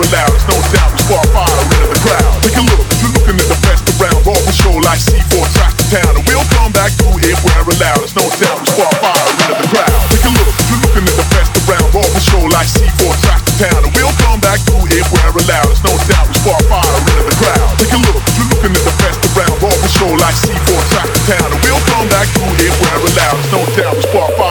no doubt, it's far fire in the crowd. Take a look, you're looking at the best around, all we show like C4 tracks to town, and we'll come back through if we're allowed, it's no doubt, it's far fire into the crowd. Take a look, you're looking at the best around, all we show like C4 tracks the town, and we'll come back through if we're allowed, it's no doubt, it's far fire into the crowd. Take a look, you're looking at the best around, all we show like C4 tracks the town, and we'll come back through if we're allowed, it's no doubt, it's far fire.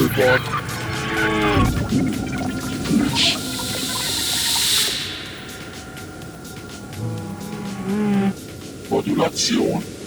Wechselbord. Modulation.